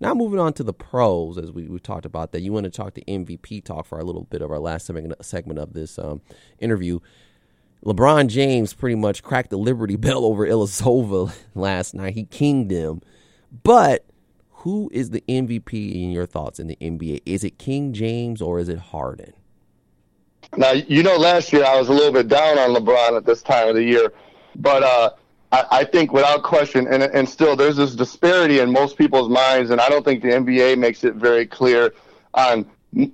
Now moving on to the pros, as we, we talked about that. You want to talk to MVP talk for a little bit of our last segment, of this um, interview. LeBron James pretty much cracked the Liberty Bell over Ilyasova last night. He kinged them. But who is the MVP in your thoughts in the NBA? Is it King James or is it Harden? Now, you know, last year I was a little bit down on LeBron at this time of the year, but uh, I, I think without question, and, and still there's this disparity in most people's minds, and I don't think the NBA makes it very clear on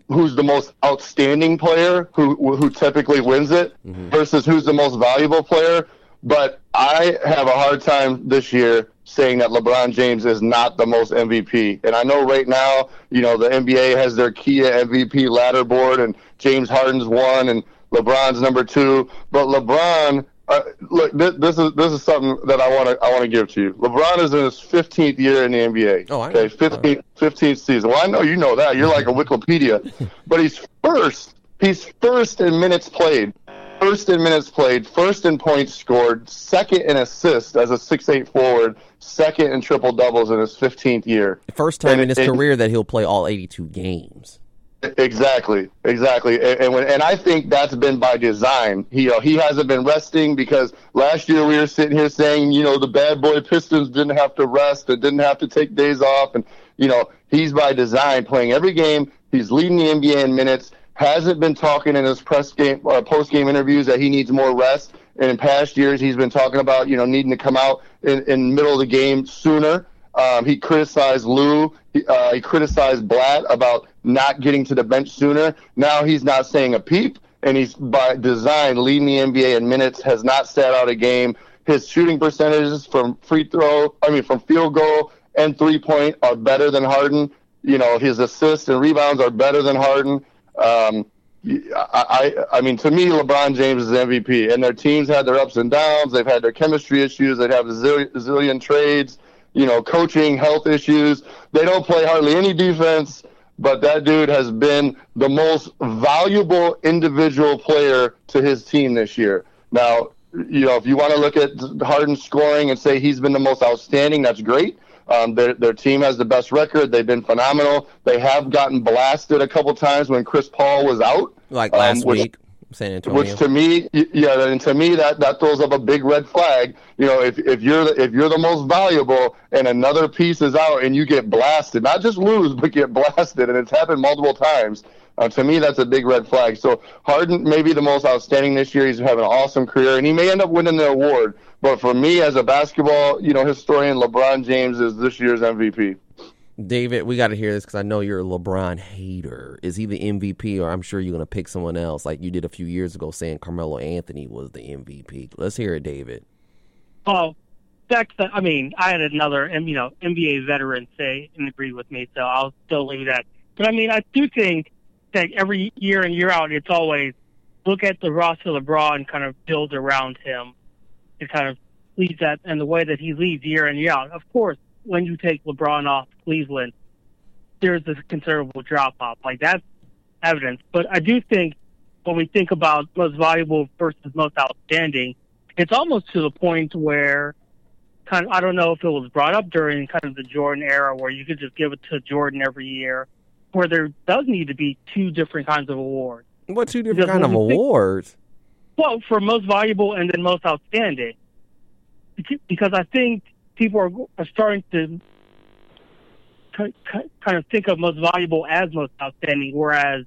who's the most outstanding player who who typically wins it mm-hmm. versus who's the most valuable player. But I have a hard time this year saying that LeBron James is not the most MVP. And I know right now, you know, the NBA has their Kia MVP ladder board, and James Harden's one, and LeBron's number two. But LeBron uh, look, this, this, is this is something that I want to I want to give to you. LeBron is in his 15th year in the NBA. Oh, I. Okay, 15th, 15th season. Well, I know you know that. You're like a Wikipedia, but he's first. He's first in minutes played, first in minutes played, first in points scored, second in assists as a six-eight forward, second in triple doubles in his 15th year. First time and in his it, career that he'll play all 82 games. Exactly, exactly, and and, when, and I think that's been by design. He know, he hasn't been resting because last year we were sitting here saying you know the bad boy Pistons didn't have to rest and didn't have to take days off, and you know he's by design playing every game. He's leading the NBA in minutes. Hasn't been talking in his press game, uh, post game interviews that he needs more rest. And in past years, he's been talking about you know needing to come out in, in middle of the game sooner. Um, he criticized Lue. He, uh, he criticized Blatt about not getting to the bench sooner. Now he's not saying a peep, and he's by design leading the NBA in minutes. Has not sat out a game. His shooting percentages from free throw, I mean from field goal and three point, are better than Harden. You know his assists and rebounds are better than Harden. Um, I, I, I mean, to me, LeBron James is MVP, and their teams had their ups and downs. They've had their chemistry issues. They've a zillion, zillion trades you know, coaching, health issues. They don't play hardly any defense, but that dude has been the most valuable individual player to his team this year. Now, you know, if you want to look at Harden scoring and say he's been the most outstanding, that's great. Um, their, their team has the best record. They've been phenomenal. They have gotten blasted a couple times when Chris Paul was out. Like last um, which, week. San Antonio. Which to me, yeah, and to me that that throws up a big red flag. You know, if if you're the, if you're the most valuable and another piece is out and you get blasted, not just lose but get blasted, and it's happened multiple times. Uh, to me, that's a big red flag. So Harden may be the most outstanding this year. He's having an awesome career, and he may end up winning the award. But for me, as a basketball, you know, historian, LeBron James is this year's MVP. David, we got to hear this because I know you're a LeBron hater. Is he the MVP, or I'm sure you're going to pick someone else, like you did a few years ago, saying Carmelo Anthony was the MVP? Let's hear it, David. Well, that's the, I mean, I had another, you know, NBA veteran say and agree with me, so I'll still leave that. But I mean, I do think that every year and year out, it's always look at the roster LeBron and kind of build around him to kind of lead that and the way that he leads year in and year out. Of course, when you take LeBron off Cleveland, there's a considerable drop off. Like that's evidence. But I do think when we think about most valuable versus most outstanding, it's almost to the point where kind of I don't know if it was brought up during kind of the Jordan era where you could just give it to Jordan every year, where there does need to be two different kinds of awards. What two different kind of awards? Think, well, for most valuable and then most outstanding, because I think people are, are starting to kind of think of most valuable as most outstanding, whereas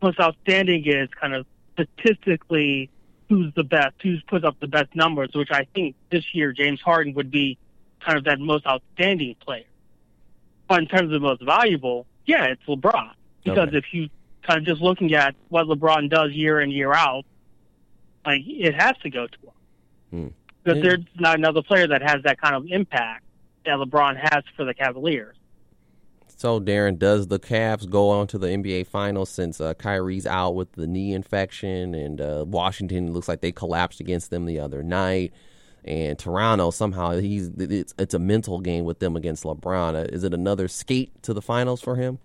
most outstanding is kind of statistically who's the best, who's put up the best numbers, which I think this year James Harden would be kind of that most outstanding player. But in terms of most valuable, yeah, it's LeBron. Because okay. if you kind of just looking at what LeBron does year in, year out, like it has to go to him. Hmm because yeah. there's not another player that has that kind of impact that LeBron has for the Cavaliers. So, Darren, does the Cavs go on to the NBA Finals since uh, Kyrie's out with the knee infection, and uh, Washington looks like they collapsed against them the other night, and Toronto somehow he's it's it's a mental game with them against LeBron. Uh, is it another skate to the finals for him?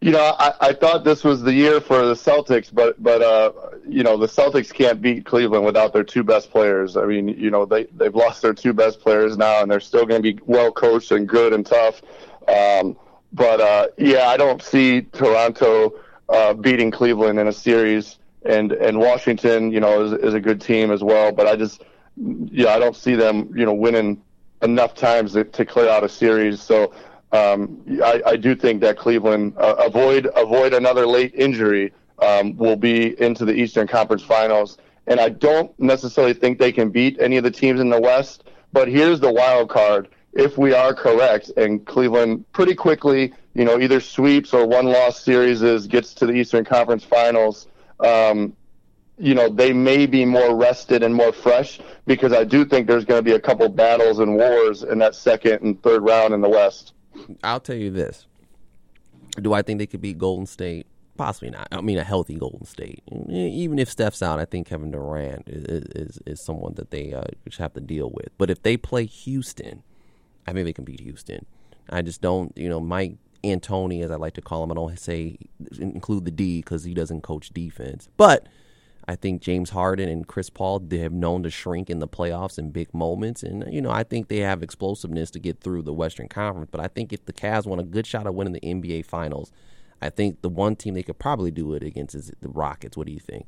You know, I, I thought this was the year for the Celtics, but but uh, you know, the Celtics can't beat Cleveland without their two best players. I mean, you know, they they've lost their two best players now, and they're still going to be well coached and good and tough. Um, but uh, yeah, I don't see Toronto uh, beating Cleveland in a series, and and Washington, you know, is, is a good team as well. But I just, yeah, I don't see them, you know, winning enough times to, to clear out a series. So um, I, I do think that Cleveland uh, avoid avoid another late injury um, will be into the Eastern Conference Finals. And I don't necessarily think they can beat any of the teams in the West. But here's the wild card: if we are correct, and Cleveland pretty quickly, you know, either sweeps or one loss series gets to the Eastern Conference Finals. Um, you know, they may be more rested and more fresh because I do think there's going to be a couple battles and wars in that second and third round in the West. I'll tell you this. Do I think they could beat Golden State? Possibly not. I mean, a healthy Golden State. Even if Steph's out, I think Kevin Durant is is, is someone that they uh, should have to deal with. But if they play Houston, I think they can beat Houston. I just don't, you know, Mike D'Antoni, as I like to call him. I don't say include the D because he doesn't coach defense, but I think James Harden and Chris Paul they have known to shrink in the playoffs in big moments, and you know I think they have explosiveness to get through the Western Conference. But I think if the Cavs want a good shot at winning the NBA Finals, I think the one team they could probably do it against is the Rockets. What do you think?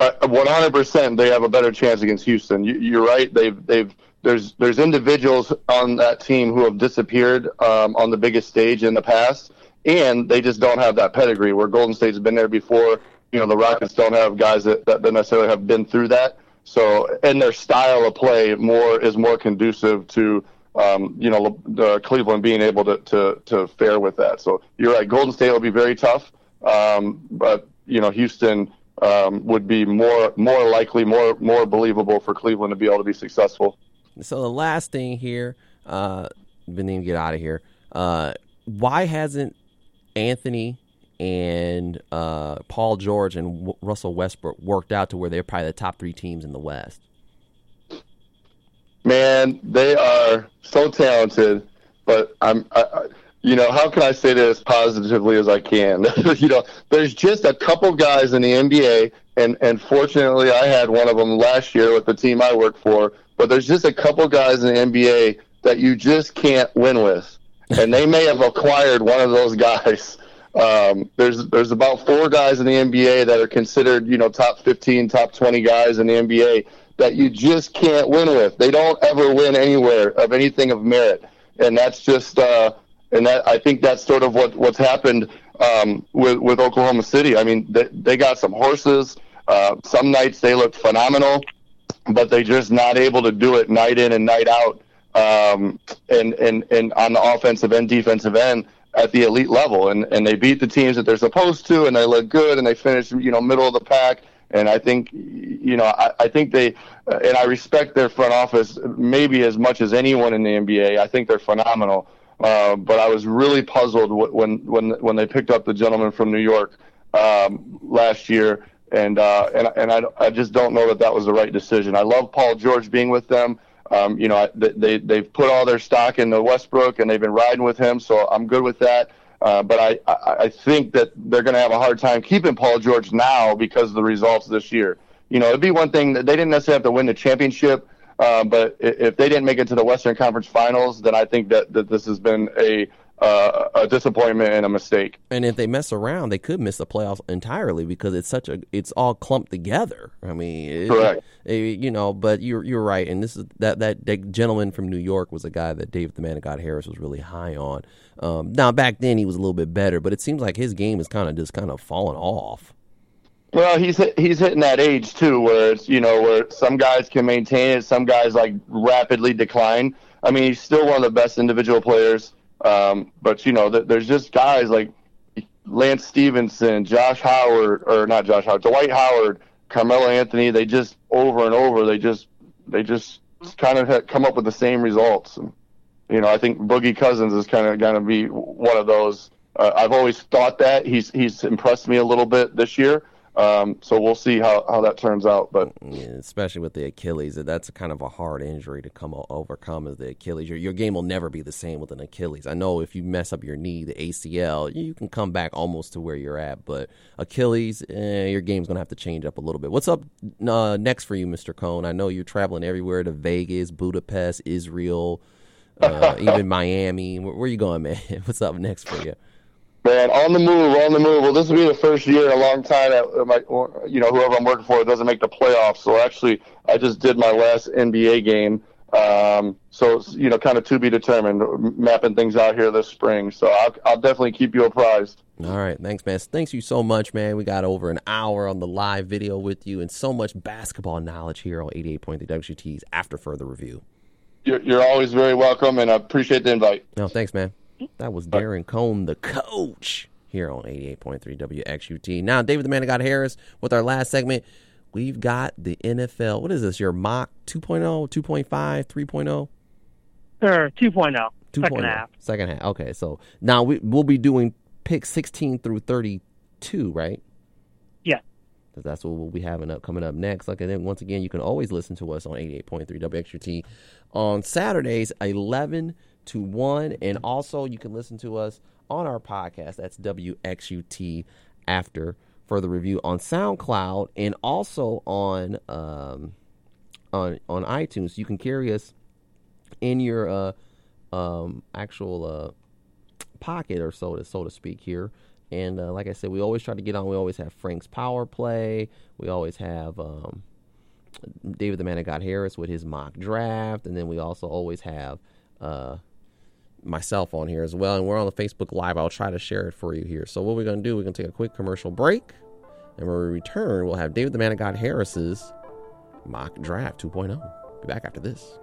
Uh, one hundred percent, they have a better chance against Houston. You, are right. They've they've there's there's individuals on that team who have disappeared um, on the biggest stage in the past, and they just don't have that pedigree. Where Golden State's been there before you know the Rockets don't have guys that, that necessarily have been through that. So and their style of play more is more conducive to um, you know the Cleveland being able to, to to fare with that. So you're right. Golden State will be very tough, um, but you know Houston um, would be more more likely, more more believable for Cleveland to be able to be successful. So the last thing here, uh, been to get out of here. Uh, why hasn't Anthony and uh, Paul George and w- Russell Westbrook worked out to where they're probably the top three teams in the West. Man, they are so talented, but I'm, I, I, you know, how can I say this positively as I can? you know, there's just a couple guys in the NBA, and and fortunately, I had one of them last year with the team I work for. But there's just a couple guys in the NBA that you just can't win with, and they may have acquired one of those guys. Um, there's there's about four guys in the NBA that are considered you know top 15, top 20 guys in the NBA that you just can't win with. They don't ever win anywhere of anything of merit, and that's just uh, and that I think that's sort of what what's happened um, with with Oklahoma City. I mean, they, they got some horses. Uh, some nights they look phenomenal, but they're just not able to do it night in and night out. Um, and and and on the offensive and defensive end at the elite level, and and they beat the teams that they're supposed to, and they look good, and they finish you know middle of the pack. And I think you know I, I think they uh, and I respect their front office maybe as much as anyone in the NBA. I think they're phenomenal. Uh, but I was really puzzled when when when they picked up the gentleman from New York um, last year, and uh, and and I, I just don't know that that was the right decision. I love Paul George being with them. Um, you know, they they've put all their stock in the Westbrook and they've been riding with him, so I'm good with that. Uh, but I, I, I think that they're going to have a hard time keeping Paul George now because of the results this year. You know, it'd be one thing that they didn't necessarily have to win the championship, uh, but if they didn't make it to the Western Conference Finals, then I think that, that this has been a uh, a disappointment and a mistake. And if they mess around, they could miss the playoffs entirely because it's such a it's all clumped together. I mean, it, correct. It, you know, but you're you're right. And this is that, that that gentleman from New York was a guy that David the Man of God Harris was really high on. Um, now back then he was a little bit better, but it seems like his game is kind of just kind of falling off. Well, he's he's hitting that age too, where it's you know where some guys can maintain it, some guys like rapidly decline. I mean, he's still one of the best individual players um, but you know, th- there's just guys like Lance Stephenson, Josh Howard, or not Josh Howard, Dwight Howard, Carmelo Anthony. They just over and over, they just they just kind of come up with the same results. And, you know, I think Boogie Cousins is kind of going to be one of those. Uh, I've always thought that he's he's impressed me a little bit this year. Um, so we'll see how, how that turns out. But yeah, especially with the Achilles, that's kind of a hard injury to come overcome. As the Achilles, your your game will never be the same with an Achilles. I know if you mess up your knee, the ACL, you can come back almost to where you're at. But Achilles, eh, your game's gonna have to change up a little bit. What's up uh, next for you, Mr. Cohn? I know you're traveling everywhere to Vegas, Budapest, Israel. uh, even Miami. Where, where you going, man? What's up next for you? Man, on the move, on the move. Well, this will be the first year in a long time that my, you know, whoever I'm working for doesn't make the playoffs. So actually, I just did my last NBA game. Um, so you know, kind of to be determined, mapping things out here this spring. So I'll, I'll definitely keep you apprised. All right, thanks, man. Thanks you so much, man. We got over an hour on the live video with you, and so much basketball knowledge here on 88.3 WXUT's After Further Review. You're, you're always very welcome, and I appreciate the invite. No, thanks, man. That was Darren Cohn, the coach, here on 88.3 WXUT. Now, David the Man of God Harris with our last segment. We've got the NFL. What is this? Your mock 2.0, 2.5, 3.0? Or 2.0. 2.0. Second oh. half. Second half. Okay, so now we, we'll be doing picks 16 through 32, right? Yeah. That's what we'll be having up coming up next. Like, and then once again, you can always listen to us on 88.3 WXUT on Saturdays, 11 to 1. And also, you can listen to us on our podcast. That's WXUT after further review on SoundCloud and also on um, on on iTunes. You can carry us in your uh, um, actual uh, pocket or so to so to speak here. And uh, like I said, we always try to get on. We always have Frank's Power Play. We always have um, David the Man of God Harris with his mock draft, and then we also always have uh, myself on here as well. And we're on the Facebook Live. I'll try to share it for you here. So what we're going to do, we're going to take a quick commercial break, and when we return, we'll have David the Man of God Harris's mock draft 2.0. Be back after this.